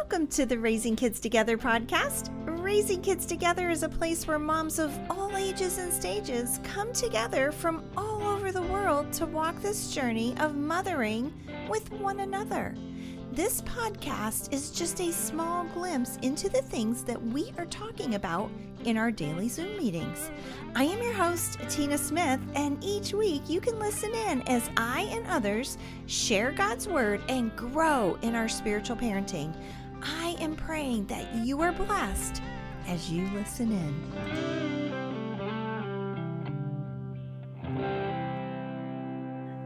Welcome to the Raising Kids Together podcast. Raising Kids Together is a place where moms of all ages and stages come together from all over the world to walk this journey of mothering with one another. This podcast is just a small glimpse into the things that we are talking about in our daily Zoom meetings. I am your host, Tina Smith, and each week you can listen in as I and others share God's Word and grow in our spiritual parenting. I am praying that you are blessed as you listen in.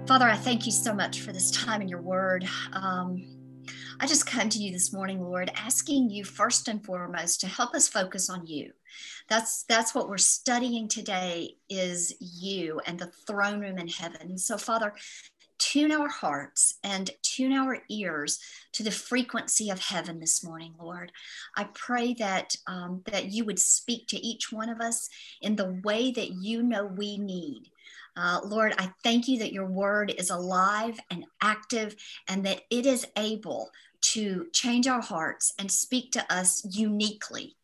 Father, I thank you so much for this time in your word. Um, I just come to you this morning, Lord, asking you first and foremost to help us focus on you. That's that's what we're studying today is you and the throne room in heaven. So, Father, tune our hearts and tune our ears to the frequency of heaven this morning, Lord. I pray that um, that you would speak to each one of us in the way that you know we need. Uh, Lord, I thank you that your word is alive and active and that it is able to change our hearts and speak to us uniquely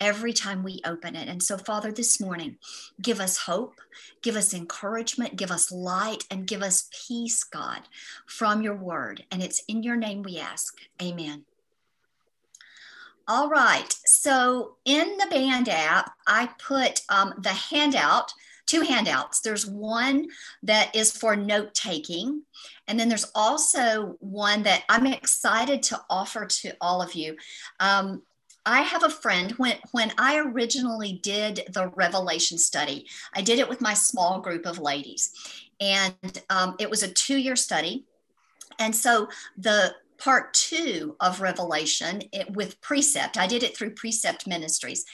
every time we open it. And so, Father, this morning, give us hope, give us encouragement, give us light, and give us peace, God, from your word. And it's in your name we ask. Amen. All right. So, in the Band app, I put um, the handout two handouts. There's one that is for note taking, and then there's also one that I'm excited to offer to all of you. Um, I have a friend when when I originally did the Revelation study, I did it with my small group of ladies, and um, it was a two year study, and so the part two of Revelation it, with Precept, I did it through Precept Ministries.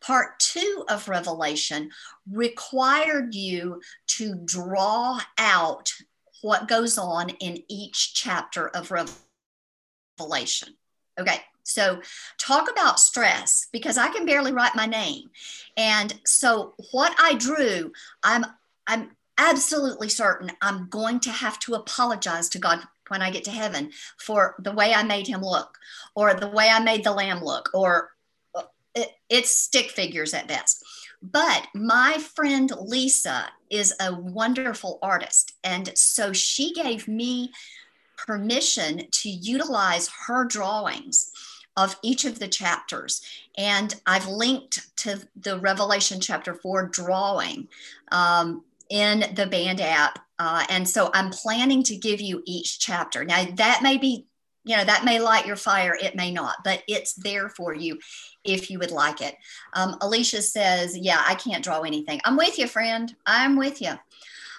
Part two of Revelation required you to draw out what goes on in each chapter of Revelation. Okay, so, talk about stress because I can barely write my name. And so, what I drew, I'm I'm absolutely certain I'm going to have to apologize to God when I get to heaven for the way I made him look or the way I made the lamb look or uh, it, it's stick figures at best. But my friend Lisa is a wonderful artist. And so she gave me permission to utilize her drawings of each of the chapters. And I've linked to the Revelation chapter four drawing um, in the band app. Uh, and so I'm planning to give you each chapter. Now, that may be, you know, that may light your fire, it may not, but it's there for you if you would like it. Um, Alicia says, Yeah, I can't draw anything. I'm with you, friend. I'm with you.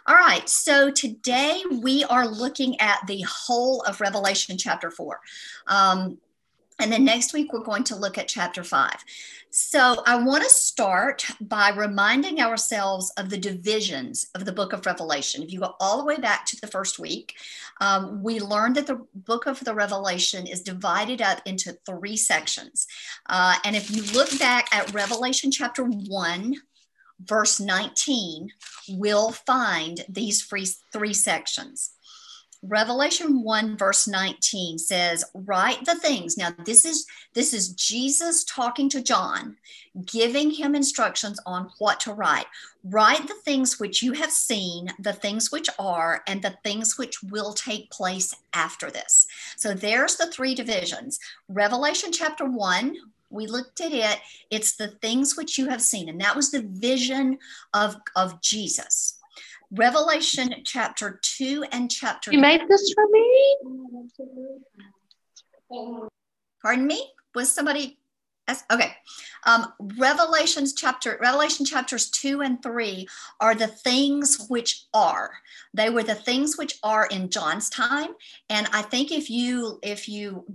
All right, so today we are looking at the whole of Revelation chapter 4. Um, and then next week, we're going to look at chapter five. So I want to start by reminding ourselves of the divisions of the book of Revelation. If you go all the way back to the first week, um, we learned that the book of the Revelation is divided up into three sections. Uh, and if you look back at Revelation chapter one, verse 19, we'll find these three, three sections. Revelation 1 verse 19 says, "Write the things." Now this is this is Jesus talking to John, giving him instructions on what to write. Write the things which you have seen, the things which are, and the things which will take place after this. So there's the three divisions. Revelation chapter 1, we looked at it. It's the things which you have seen, and that was the vision of of Jesus Revelation chapter 2 and chapter You made this for me? Pardon me? Was somebody okay. Um, Revelations chapter Revelation chapters 2 and 3 are the things which are. They were the things which are in John's time. And I think if you if you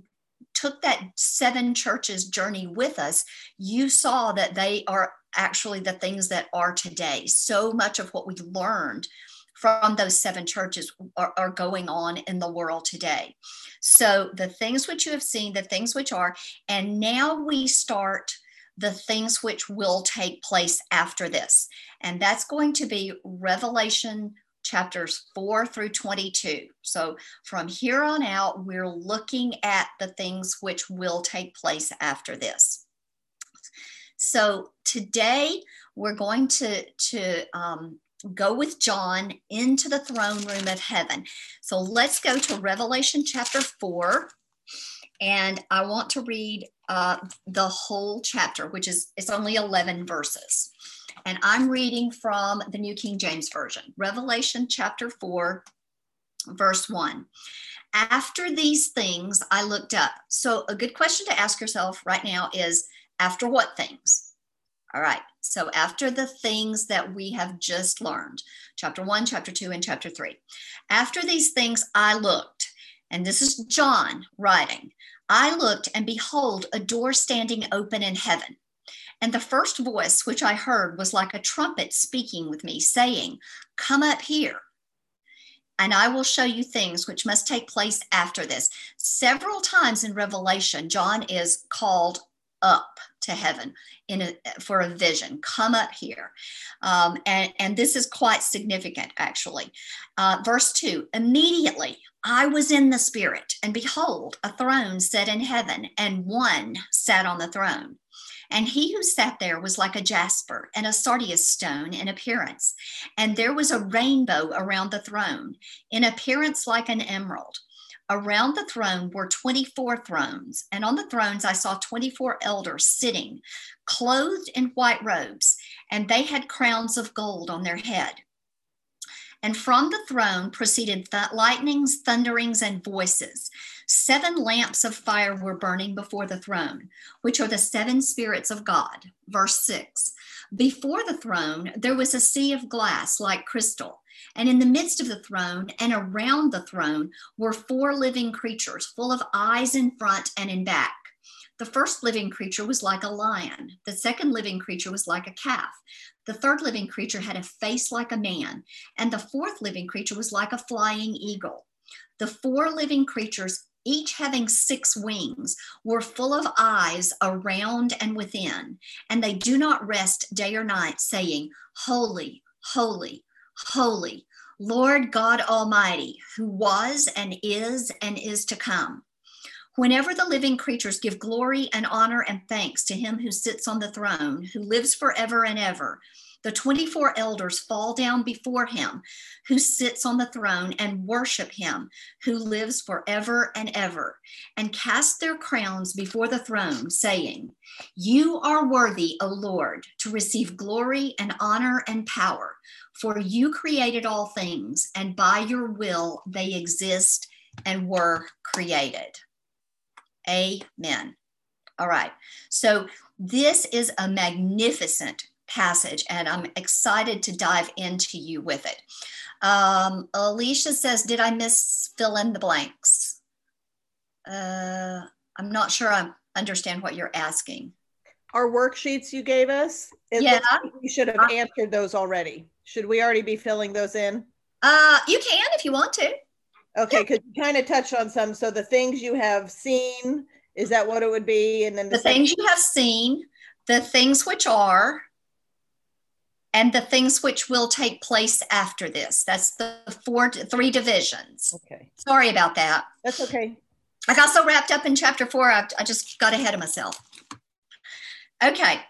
took that seven churches journey with us, you saw that they are actually the things that are today. So much of what we learned from those seven churches are, are, going on in the world today. So the things which you have seen, the things which are, and now we start the things which will take place after this. And that's going to be Revelation chapters 4 through 22. So from here on out, we're looking at the things which will take place after this. So today we're going to, to um, go with John into the throne room of heaven. So let's go to Revelation chapter 4. And I want to read uh, the whole chapter, which is it's only 11 verses. And I'm reading from the New King James Version, Revelation chapter 4, verse 1. After these things, I looked up. So, a good question to ask yourself right now is after what things? All right. So, after the things that we have just learned, chapter 1, chapter 2, and chapter 3. After these things, I looked. And this is John writing. I looked, and behold, a door standing open in heaven. And the first voice which I heard was like a trumpet speaking with me, saying, Come up here, and I will show you things which must take place after this. Several times in Revelation, John is called up to heaven in a, for a vision come up here um, and, and this is quite significant actually uh, verse 2 immediately i was in the spirit and behold a throne set in heaven and one sat on the throne and he who sat there was like a jasper and a sardius stone in appearance. And there was a rainbow around the throne, in appearance like an emerald. Around the throne were 24 thrones, and on the thrones I saw 24 elders sitting, clothed in white robes, and they had crowns of gold on their head. And from the throne proceeded th- lightnings, thunderings, and voices. Seven lamps of fire were burning before the throne, which are the seven spirits of God. Verse 6 Before the throne, there was a sea of glass like crystal. And in the midst of the throne and around the throne were four living creatures, full of eyes in front and in back. The first living creature was like a lion. The second living creature was like a calf. The third living creature had a face like a man. And the fourth living creature was like a flying eagle. The four living creatures each having six wings, were full of eyes around and within, and they do not rest day or night, saying, Holy, holy, holy, Lord God Almighty, who was and is and is to come. Whenever the living creatures give glory and honor and thanks to him who sits on the throne, who lives forever and ever, the 24 elders fall down before him who sits on the throne and worship him who lives forever and ever and cast their crowns before the throne, saying, You are worthy, O Lord, to receive glory and honor and power, for you created all things, and by your will they exist and were created. Amen. All right. So this is a magnificent passage, and I'm excited to dive into you with it. Um, Alicia says, Did I miss fill in the blanks? Uh, I'm not sure I understand what you're asking. Our worksheets you gave us, yeah. Like we should have uh, answered those already. Should we already be filling those in? Uh, you can if you want to. Okay, because yeah. you kind of touched on some. So the things you have seen, is that what it would be? And then the, the things you have seen, the things which are, and the things which will take place after this. That's the four, three divisions. Okay. Sorry about that. That's okay. I got so wrapped up in chapter four, I, I just got ahead of myself. Okay.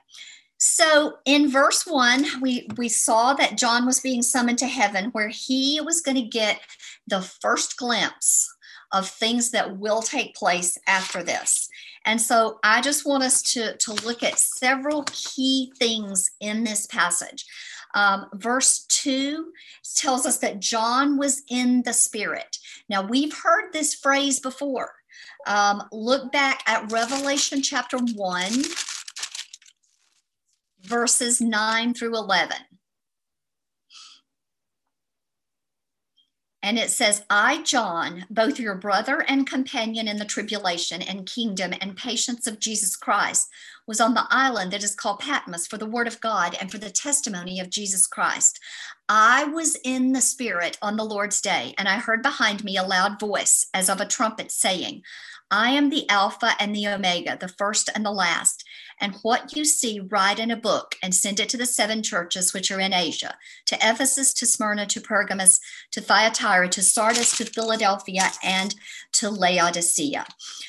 So in verse one, we, we saw that John was being summoned to heaven where he was going to get the first glimpse of things that will take place after this. And so I just want us to, to look at several key things in this passage. Um, verse 2 tells us that John was in the Spirit. Now, we've heard this phrase before. Um, look back at Revelation chapter 1, verses 9 through 11. And it says, I, John, both your brother and companion in the tribulation and kingdom and patience of Jesus Christ, was on the island that is called Patmos for the word of God and for the testimony of Jesus Christ. I was in the Spirit on the Lord's day, and I heard behind me a loud voice as of a trumpet saying, I am the Alpha and the Omega, the first and the last. And what you see, write in a book and send it to the seven churches which are in Asia to Ephesus, to Smyrna, to Pergamos, to Thyatira, to Sardis, to Philadelphia, and to Laodicea.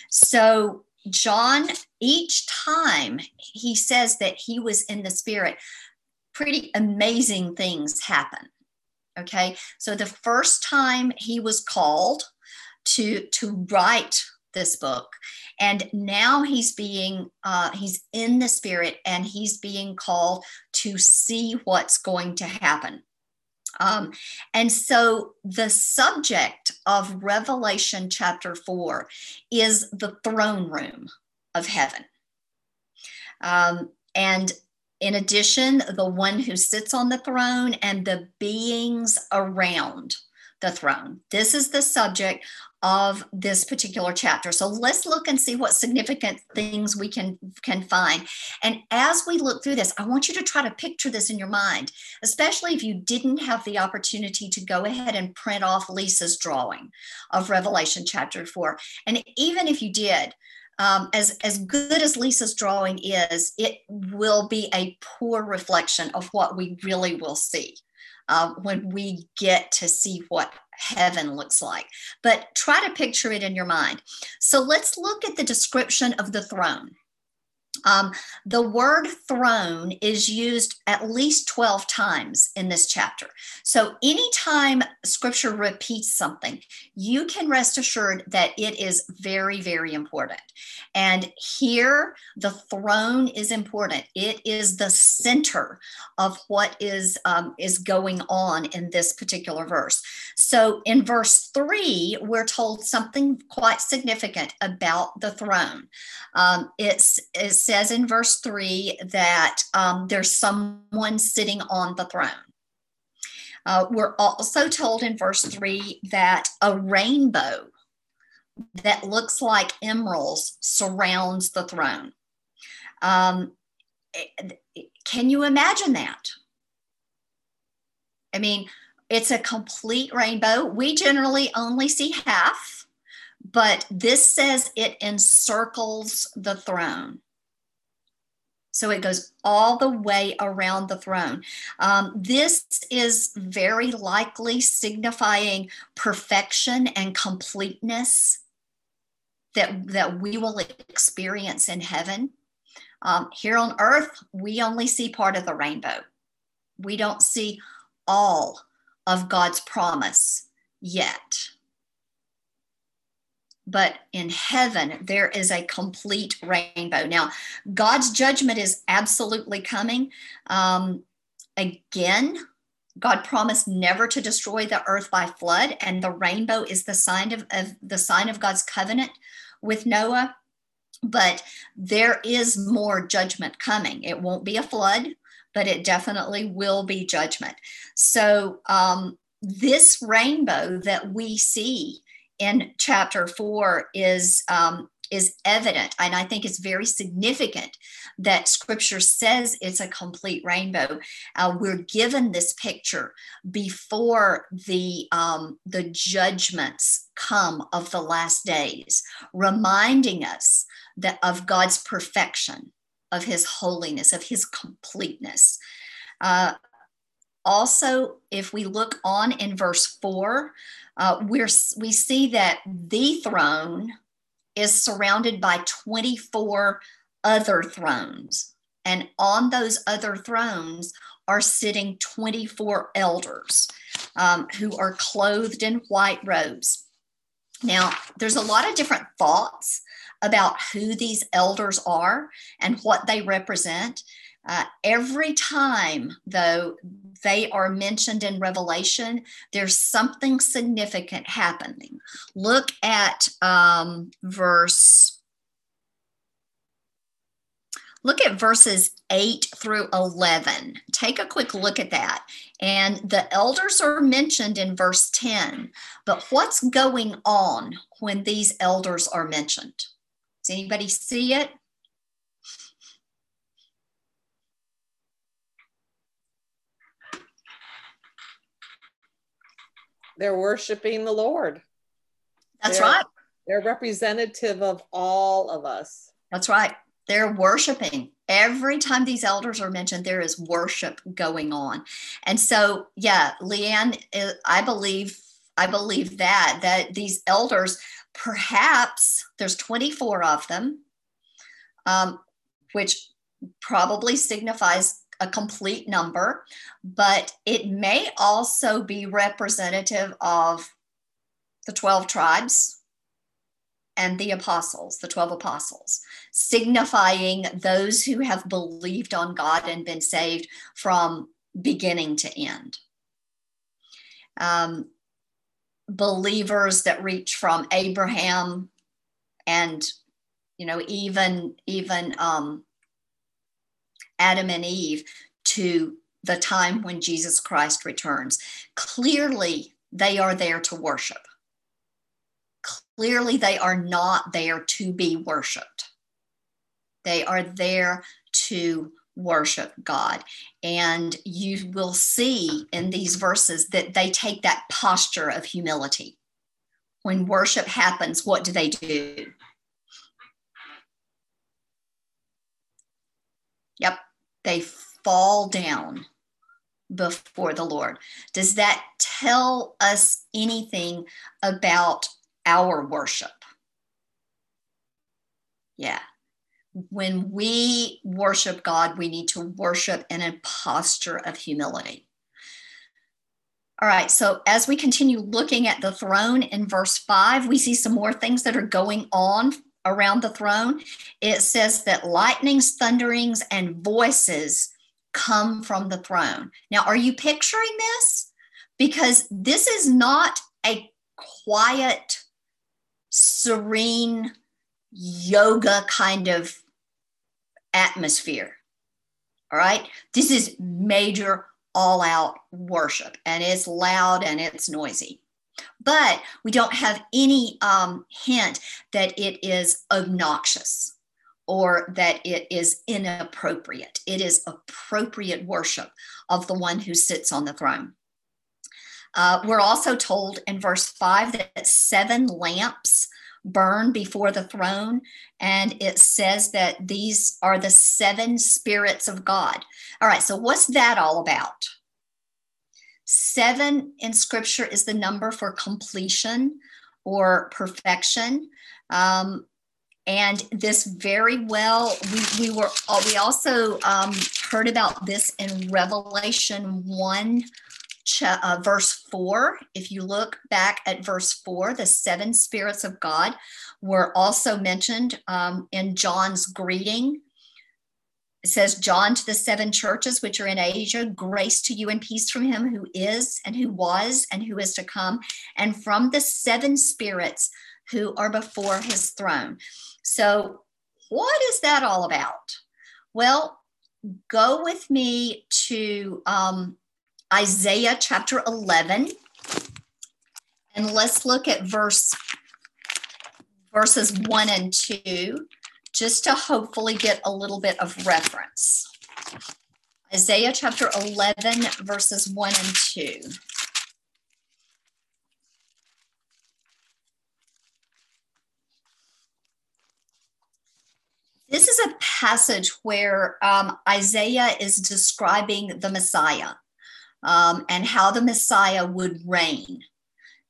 So, John, each time he says that he was in the Spirit, pretty amazing things happen. Okay. So, the first time he was called, to to write this book. And now he's being uh, he's in the spirit and he's being called to see what's going to happen. Um, and so the subject of revelation chapter 4 is the throne room of heaven. Um, and in addition the one who sits on the throne and the beings around the throne. This is the subject of this particular chapter. So let's look and see what significant things we can can find. And as we look through this, I want you to try to picture this in your mind, especially if you didn't have the opportunity to go ahead and print off Lisa's drawing of Revelation chapter 4. And even if you did, um, as as good as Lisa's drawing is, it will be a poor reflection of what we really will see uh, when we get to see what heaven looks like. But try to picture it in your mind. So let's look at the description of the throne. Um, the word throne is used at least 12 times in this chapter. So, anytime scripture repeats something, you can rest assured that it is very, very important. And here, the throne is important. It is the center of what is, um, is going on in this particular verse. So, in verse three, we're told something quite significant about the throne. Um, it's, it's says in verse three that um, there's someone sitting on the throne. Uh, we're also told in verse three that a rainbow that looks like emeralds surrounds the throne. Um, can you imagine that? I mean, it's a complete rainbow. We generally only see half but this says it encircles the throne. So it goes all the way around the throne. Um, this is very likely signifying perfection and completeness that, that we will experience in heaven. Um, here on earth, we only see part of the rainbow. We don't see all of God's promise yet but in heaven there is a complete rainbow. Now god's judgment is absolutely coming. Um, again god promised never to destroy the earth by flood and the rainbow is the sign of, of the sign of god's covenant with noah. But there is more judgment coming. It won't be a flood but it definitely will be judgment. So um, this rainbow that we see in chapter four is um, is evident and i think it's very significant that scripture says it's a complete rainbow. Uh, we're given this picture before the um, the judgments come of the last days reminding us that of god's perfection of his holiness of his completeness. Uh, also if we look on in verse 4 uh, we're, we see that the throne is surrounded by 24 other thrones. And on those other thrones are sitting 24 elders um, who are clothed in white robes. Now, there's a lot of different thoughts about who these elders are and what they represent. Uh, every time, though, they are mentioned in Revelation, there's something significant happening. Look at um, verse. Look at verses 8 through 11. Take a quick look at that. And the elders are mentioned in verse 10. But what's going on when these elders are mentioned? Does anybody see it? They're worshiping the Lord. That's They're- right. They're representative of all of us. That's right. They're worshiping. Every time these elders are mentioned, there is worship going on. And so, yeah, Leanne, uh, I believe, I believe that, that these elders, perhaps there's 24 of them, um, which probably signifies a complete number, but it may also be representative of the 12 tribes and the apostles, the 12 apostles, signifying those who have believed on God and been saved from beginning to end. Um, believers that reach from Abraham and you know even even um, Adam and Eve to the time when Jesus Christ returns. Clearly, they are there to worship clearly they are not there to be worshiped. They are there to worship God. And you will see in these verses that they take that posture of humility. When worship happens, what do they do? Yep, they fall down before the Lord. Does that tell us anything about our worship. Yeah. When we worship God, we need to worship in a posture of humility. All right, so as we continue looking at the throne in verse 5, we see some more things that are going on around the throne. It says that lightnings, thunderings, and voices come from the throne. Now, are you picturing this? Because this is not a quiet serene yoga kind of atmosphere. All right. This is major all out worship and it's loud and it's noisy. But we don't have any um, hint that it is obnoxious or that it is inappropriate. It is appropriate worship of the one who sits on the throne. Uh, we're also told in verse 5 that seven lamps burn before the throne, and it says that these are the seven spirits of God. All right, so what's that all about? Seven in scripture is the number for completion or perfection. Um, and this very well, we, we were we also um, heard about this in Revelation 1 uh, verse 4, if you look back at verse 4, the seven spirits of God were also mentioned um, in John's greeting. It says, John to the seven churches which are in Asia, grace to you and peace from him who is and who was and who is to come, and from the seven spirits who are before his throne. So, what is that all about? Well, go with me to um, Isaiah chapter 11. And let's look at verse verses 1 and 2 just to hopefully get a little bit of reference. Isaiah chapter 11 verses 1 and 2. This is a passage where um, Isaiah is describing the Messiah um, and how the Messiah would reign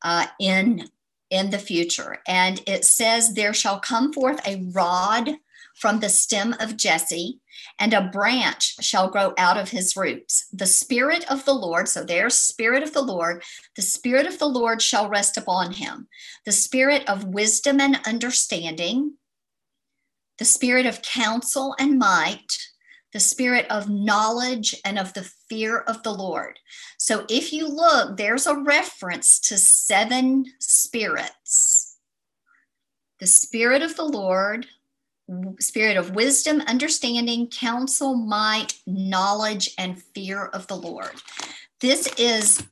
uh, in, in the future. And it says, There shall come forth a rod from the stem of Jesse, and a branch shall grow out of his roots. The Spirit of the Lord, so there's Spirit of the Lord, the Spirit of the Lord shall rest upon him. The Spirit of wisdom and understanding, the Spirit of counsel and might, the spirit of knowledge and of the fear of the Lord. So if you look, there's a reference to seven spirits the spirit of the Lord, spirit of wisdom, understanding, counsel, might, knowledge, and fear of the Lord. This is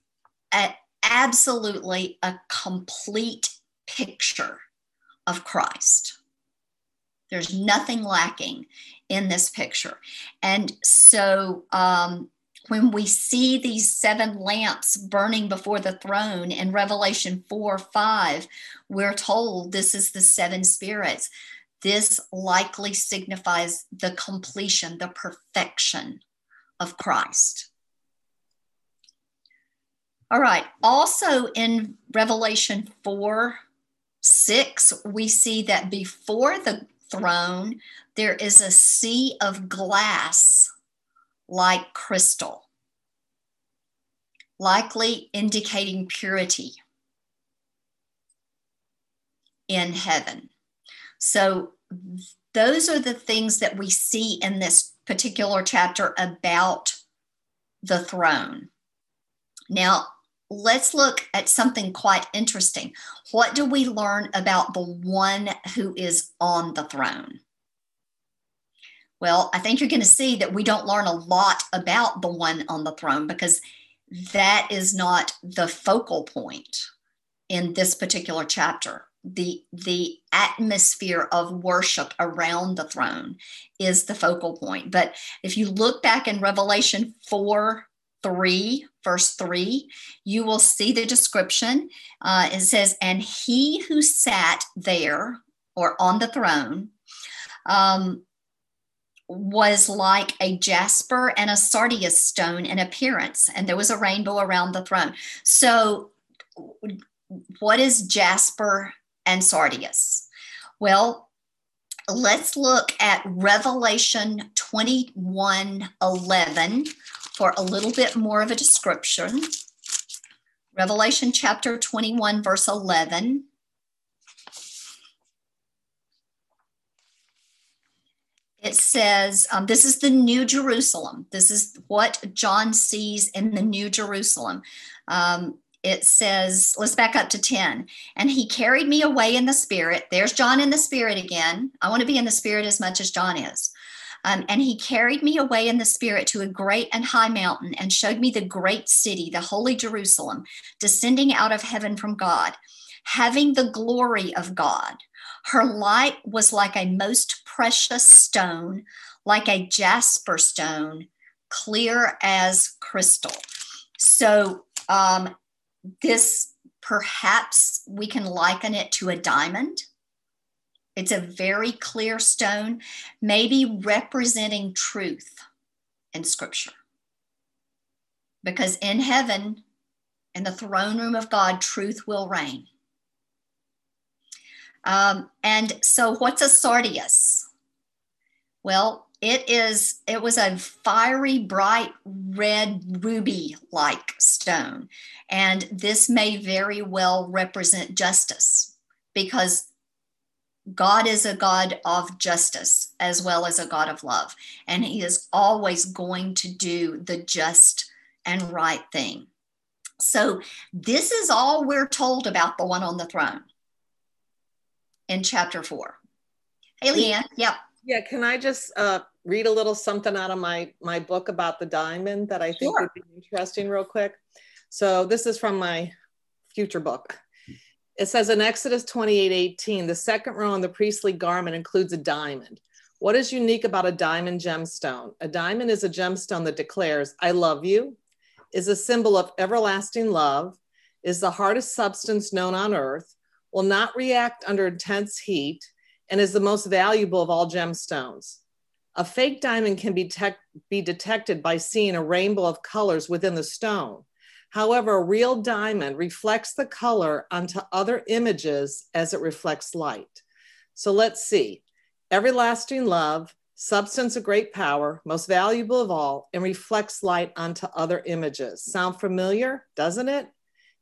a, absolutely a complete picture of Christ. There's nothing lacking in this picture. And so um, when we see these seven lamps burning before the throne in Revelation 4 5, we're told this is the seven spirits. This likely signifies the completion, the perfection of Christ. All right. Also in Revelation 4 6, we see that before the throne, there is a sea of glass like crystal, likely indicating purity in heaven. So, those are the things that we see in this particular chapter about the throne. Now, let's look at something quite interesting. What do we learn about the one who is on the throne? Well, I think you're going to see that we don't learn a lot about the one on the throne because that is not the focal point in this particular chapter. The, the atmosphere of worship around the throne is the focal point. But if you look back in Revelation 4 3, verse 3, you will see the description. Uh, it says, And he who sat there or on the throne um, was like a jasper and a sardius stone in appearance, and there was a rainbow around the throne. So, what is jasper and sardius? Well, let's look at Revelation 21 11 for a little bit more of a description. Revelation chapter 21, verse 11. It says, um, This is the New Jerusalem. This is what John sees in the New Jerusalem. Um, it says, let's back up to 10. And he carried me away in the spirit. There's John in the spirit again. I want to be in the spirit as much as John is. Um, and he carried me away in the spirit to a great and high mountain and showed me the great city, the holy Jerusalem, descending out of heaven from God, having the glory of God. Her light was like a most precious stone, like a jasper stone, clear as crystal. So, um, this perhaps we can liken it to a diamond it's a very clear stone, maybe representing truth in scripture. Because in heaven, in the throne room of God, truth will reign. Um, and so, what's a sardius? Well, it is it was a fiery bright red ruby like stone and this may very well represent justice because God is a God of justice as well as a God of love. And he is always going to do the just and right thing. So, this is all we're told about the one on the throne in chapter four. Hey, Leanne. Yep. Yeah. Can I just uh, read a little something out of my, my book about the diamond that I think sure. would be interesting, real quick? So, this is from my future book. It says in Exodus 28 18, the second row on the priestly garment includes a diamond. What is unique about a diamond gemstone? A diamond is a gemstone that declares, I love you, is a symbol of everlasting love, is the hardest substance known on earth, will not react under intense heat, and is the most valuable of all gemstones. A fake diamond can be, be detected by seeing a rainbow of colors within the stone. However, a real diamond reflects the color onto other images as it reflects light. So let's see. Everlasting love, substance of great power, most valuable of all, and reflects light onto other images. Sound familiar, doesn't it?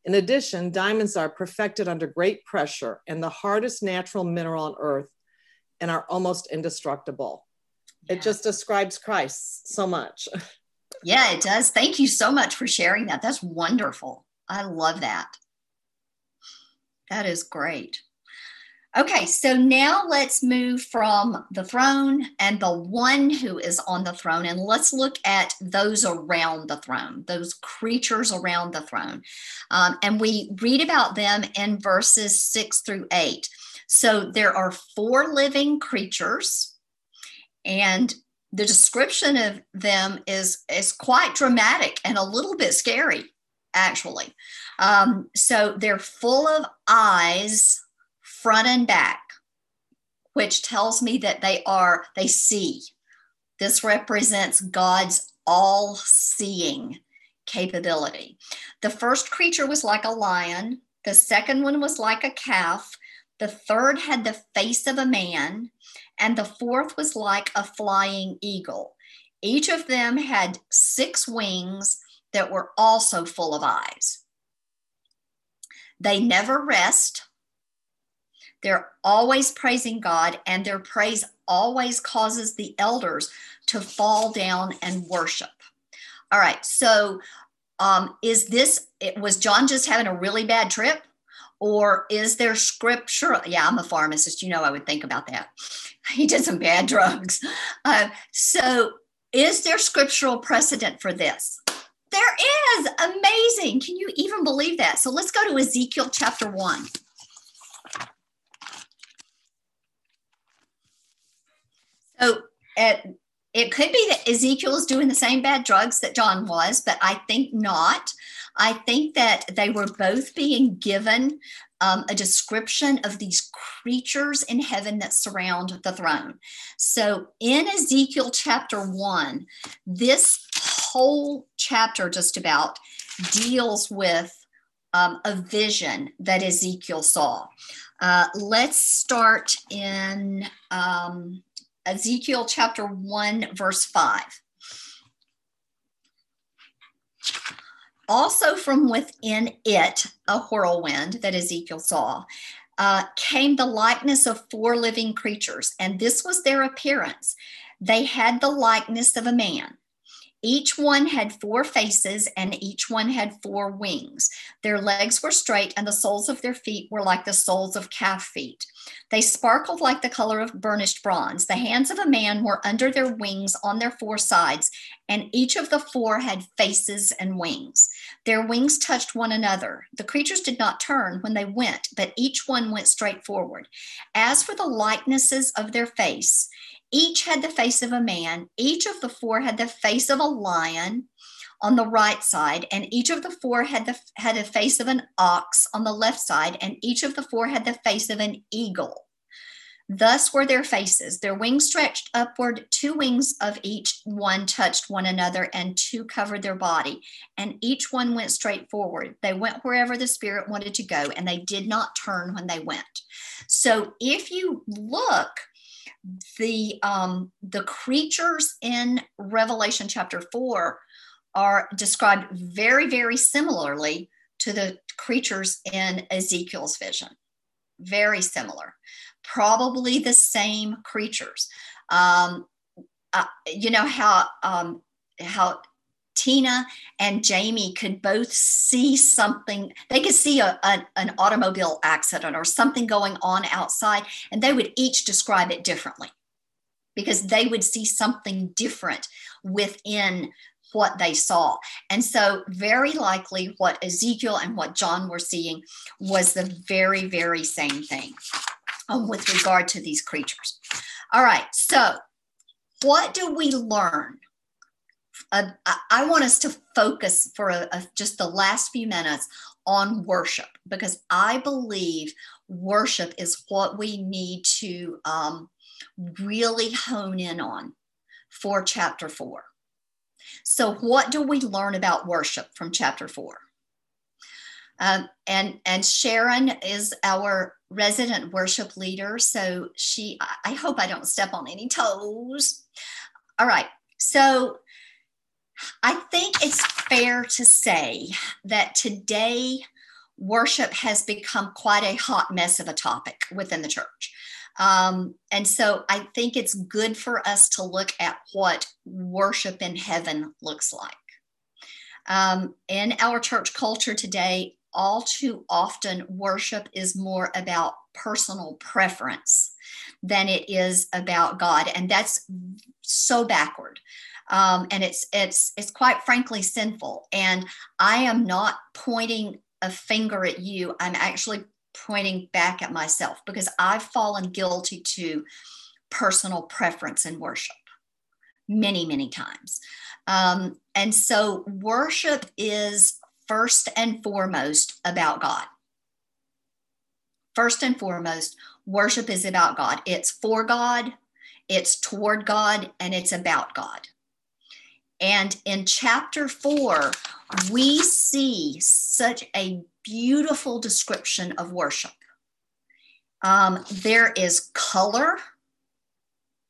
In addition, diamonds are perfected under great pressure and the hardest natural mineral on earth and are almost indestructible. Yeah. It just describes Christ so much. Yeah, it does. Thank you so much for sharing that. That's wonderful. I love that. That is great. Okay, so now let's move from the throne and the one who is on the throne, and let's look at those around the throne, those creatures around the throne. Um, and we read about them in verses six through eight. So there are four living creatures, and the description of them is is quite dramatic and a little bit scary actually. Um, so they're full of eyes front and back which tells me that they are they see. This represents god's all seeing capability. The first creature was like a lion. The second one was like a calf. The third had the face of a man and the fourth was like a flying eagle. Each of them had six wings that were also full of eyes. They never rest. They're always praising God, and their praise always causes the elders to fall down and worship. All right, so um, is this, it, was John just having a really bad trip? Or is there scripture? Yeah, I'm a pharmacist. You know, I would think about that. He did some bad drugs. Uh, so, is there scriptural precedent for this? There is. Amazing. Can you even believe that? So, let's go to Ezekiel chapter 1. So, at it could be that Ezekiel is doing the same bad drugs that John was, but I think not. I think that they were both being given um, a description of these creatures in heaven that surround the throne. So in Ezekiel chapter one, this whole chapter just about deals with um, a vision that Ezekiel saw. Uh, let's start in um, Ezekiel chapter 1, verse 5. Also, from within it, a whirlwind that Ezekiel saw, uh, came the likeness of four living creatures, and this was their appearance. They had the likeness of a man. Each one had four faces and each one had four wings. Their legs were straight and the soles of their feet were like the soles of calf feet. They sparkled like the color of burnished bronze. The hands of a man were under their wings on their four sides, and each of the four had faces and wings. Their wings touched one another. The creatures did not turn when they went, but each one went straight forward. As for the likenesses of their face, each had the face of a man. Each of the four had the face of a lion on the right side, and each of the four had the had a face of an ox on the left side, and each of the four had the face of an eagle. Thus were their faces. Their wings stretched upward, two wings of each one touched one another, and two covered their body. And each one went straight forward. They went wherever the Spirit wanted to go, and they did not turn when they went. So if you look, the um, the creatures in Revelation chapter four are described very very similarly to the creatures in Ezekiel's vision. Very similar, probably the same creatures. Um, uh, you know how um, how Tina and Jamie could both see something. They could see a, a, an automobile accident or something going on outside, and they would each describe it differently because they would see something different within what they saw. And so, very likely, what Ezekiel and what John were seeing was the very, very same thing um, with regard to these creatures. All right, so what do we learn uh, I want us to focus for a, a, just the last few minutes on worship because I believe worship is what we need to um, really hone in on for chapter four. So, what do we learn about worship from chapter four? Um, and and Sharon is our resident worship leader, so she. I hope I don't step on any toes. All right, so I think it's fair to say that today worship has become quite a hot mess of a topic within the church. Um, and so I think it's good for us to look at what worship in heaven looks like. Um, in our church culture today, all too often worship is more about personal preference than it is about God. And that's so backward um, and it's it's it's quite frankly sinful. And I am not pointing a finger at you. I'm actually pointing back at myself because I've fallen guilty to personal preference in worship. many, many times. Um, and so worship is first and foremost about God. First and foremost, worship is about God. It's for God, it's toward God, and it's about God. And in chapter four, we see such a beautiful description of worship. Um, there is color.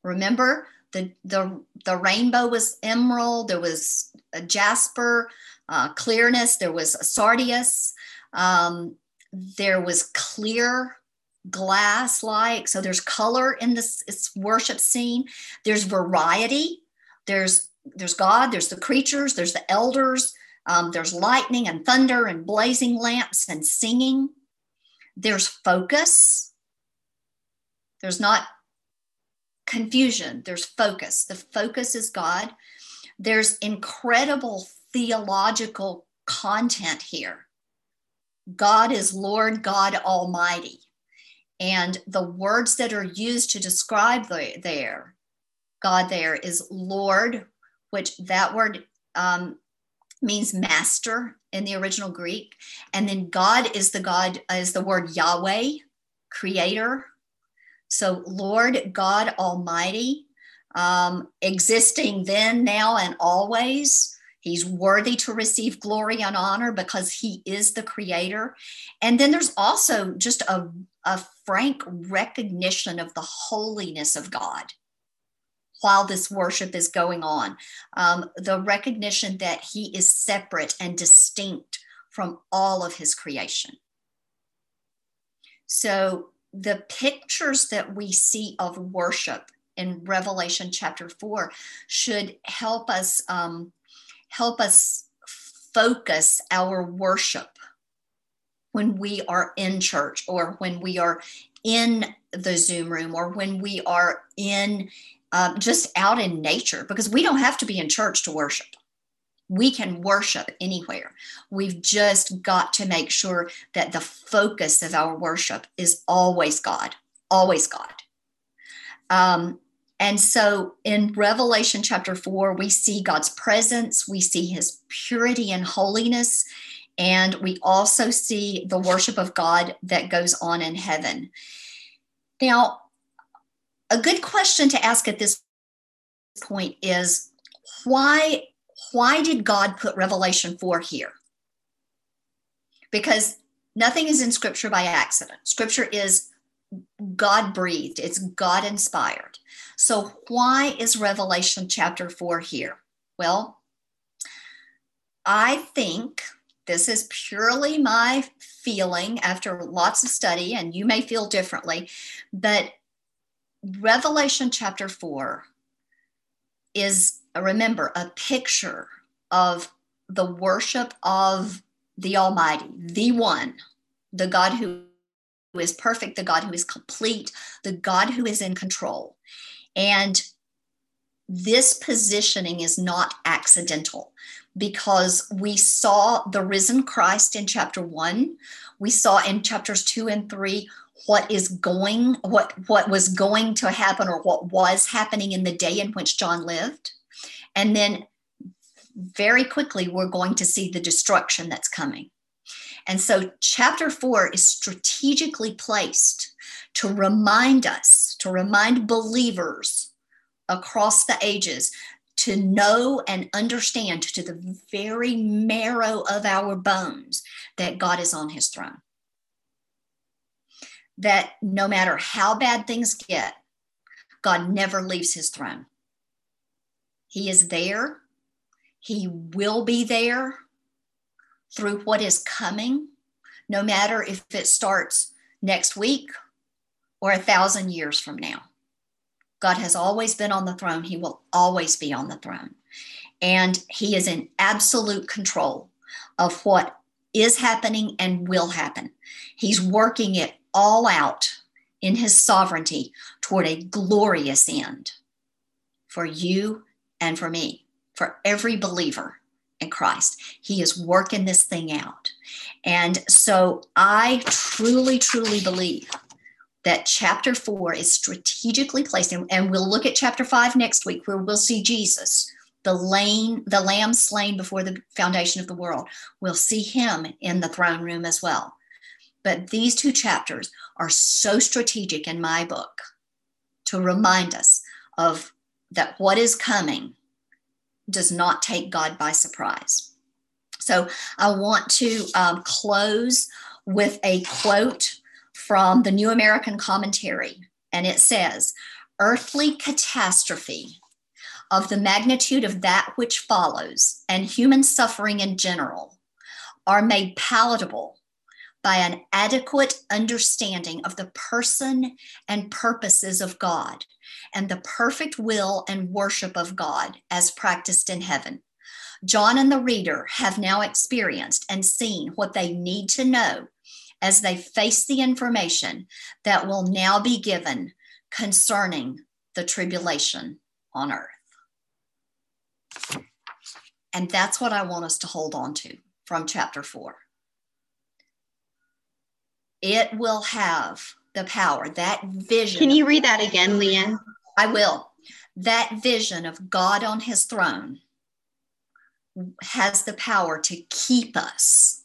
Remember, the, the, the rainbow was emerald, there was a jasper, uh, clearness, there was a sardius, um, there was clear glass like. So there's color in this, this worship scene, there's variety, there's there's God, there's the creatures, there's the elders, um, there's lightning and thunder and blazing lamps and singing. There's focus. There's not confusion, there's focus. The focus is God. There's incredible theological content here. God is Lord God Almighty. And the words that are used to describe the, there, God there is Lord, which that word um, means master in the original Greek. And then God is the God, is the word Yahweh, creator. So, Lord God Almighty, um, existing then, now, and always. He's worthy to receive glory and honor because he is the creator. And then there's also just a, a frank recognition of the holiness of God while this worship is going on. Um, the recognition that he is separate and distinct from all of his creation. So the pictures that we see of worship in Revelation chapter four should help us um, help us focus our worship when we are in church or when we are in the Zoom room or when we are in um, just out in nature because we don't have to be in church to worship we can worship anywhere. We've just got to make sure that the focus of our worship is always God, always God. Um, and so in Revelation chapter four, we see God's presence, we see his purity and holiness, and we also see the worship of God that goes on in heaven. Now, a good question to ask at this point is why why did God put Revelation 4 here? Because nothing is in scripture by accident. Scripture is God breathed, it's God inspired. So, why is Revelation chapter 4 here? Well, I think this is purely my feeling after lots of study, and you may feel differently, but Revelation chapter 4 is remember a picture of the worship of the Almighty, the one, the God who is perfect, the God who is complete, the God who is in control. And this positioning is not accidental because we saw the risen Christ in chapter one. We saw in chapters two and three what is going, what, what was going to happen or what was happening in the day in which John lived. And then very quickly, we're going to see the destruction that's coming. And so, chapter four is strategically placed to remind us, to remind believers across the ages to know and understand to the very marrow of our bones that God is on his throne. That no matter how bad things get, God never leaves his throne. He is there. He will be there through what is coming, no matter if it starts next week or a thousand years from now. God has always been on the throne. He will always be on the throne. And He is in absolute control of what is happening and will happen. He's working it all out in His sovereignty toward a glorious end for you and for me, for every believer in Christ. He is working this thing out. And so I truly, truly believe that chapter four is strategically placed in, and we'll look at chapter five next week where we'll see Jesus, the lane, the lamb slain before the foundation of the world. We'll see him in the throne room as well. But these two chapters are so strategic in my book to remind us of that what is coming does not take God by surprise. So I want to um, close with a quote from the New American Commentary, and it says, Earthly catastrophe of the magnitude of that which follows and human suffering in general are made palatable by an adequate understanding of the person and purposes of God and the perfect will and worship of God as practiced in heaven. John and the reader have now experienced and seen what they need to know as they face the information that will now be given concerning the tribulation on earth. And that's what I want us to hold on to from chapter four. It will have the power, that vision. Can you read that again, Leanne? I will. That vision of God on his throne has the power to keep us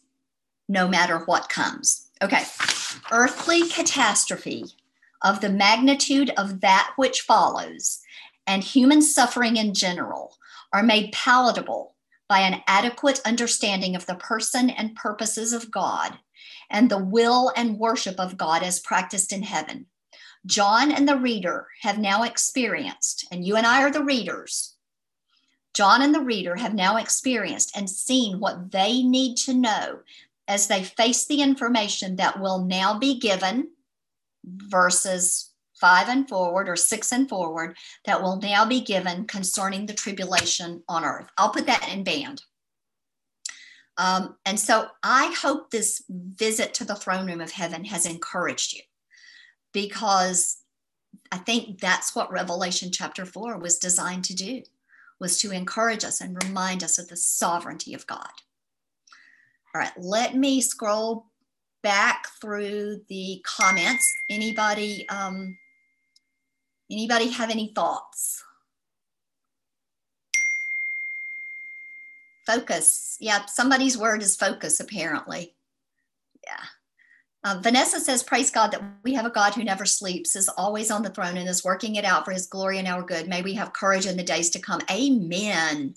no matter what comes. Okay. Earthly catastrophe of the magnitude of that which follows and human suffering in general are made palatable by an adequate understanding of the person and purposes of God and the will and worship of God as practiced in heaven. John and the reader have now experienced, and you and I are the readers. John and the reader have now experienced and seen what they need to know as they face the information that will now be given, verses five and forward or six and forward, that will now be given concerning the tribulation on earth. I'll put that in band. Um, and so I hope this visit to the throne room of heaven has encouraged you because I think that's what Revelation chapter 4 was designed to do was to encourage us and remind us of the sovereignty of God. All right, let me scroll back through the comments. Anybody um anybody have any thoughts? Focus. Yeah, somebody's word is focus, apparently. Yeah. Uh, Vanessa says, Praise God that we have a God who never sleeps, is always on the throne, and is working it out for his glory and our good. May we have courage in the days to come. Amen.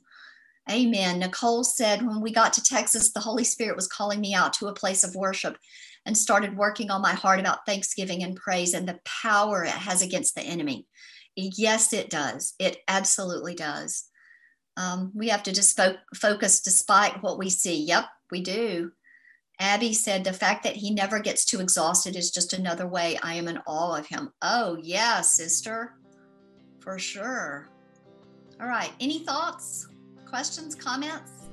Amen. Nicole said, When we got to Texas, the Holy Spirit was calling me out to a place of worship and started working on my heart about thanksgiving and praise and the power it has against the enemy. Yes, it does. It absolutely does. Um, we have to just fo- focus despite what we see. Yep, we do. Abby said, the fact that he never gets too exhausted is just another way I am in awe of him. Oh, yeah, sister, for sure. All right, any thoughts, questions, comments?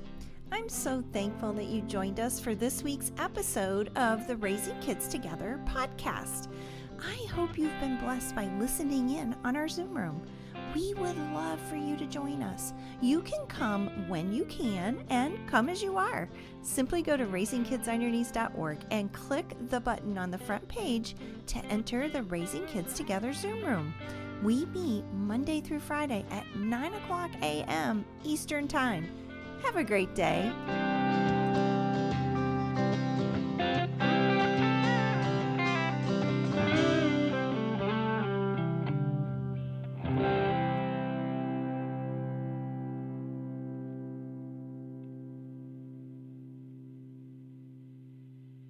I'm so thankful that you joined us for this week's episode of the Raising Kids Together podcast. I hope you've been blessed by listening in on our Zoom room we would love for you to join us. You can come when you can and come as you are. Simply go to raisingkidsonyourknees.org and click the button on the front page to enter the Raising Kids Together Zoom room. We meet Monday through Friday at 9 o'clock a.m. Eastern Time. Have a great day.